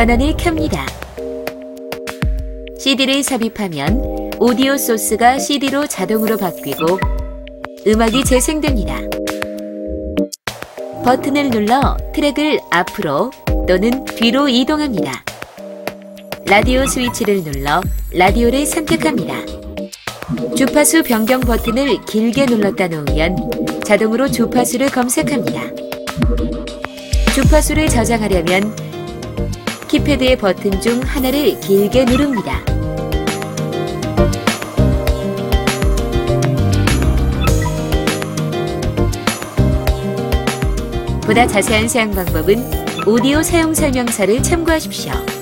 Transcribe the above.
전원을 켭니다. CD를 삽입하면 오디오 소스가 CD로 자동으로 바뀌고 음악이 재생됩니다. 버튼을 눌러 트랙을 앞으로 또는 뒤로 이동합니다. 라디오 스위치를 눌러 라디오를 선택합니다. 주파수 변경 버튼을 길게 눌렀다 놓으면 자동으로 주파수를 검색합니다. 주파수를 저장하려면 키패드의 버튼 중 하나를 길게 누릅니다. 보다 자세한 사용 방법은 오디오 사용 설명서를 참고하십시오.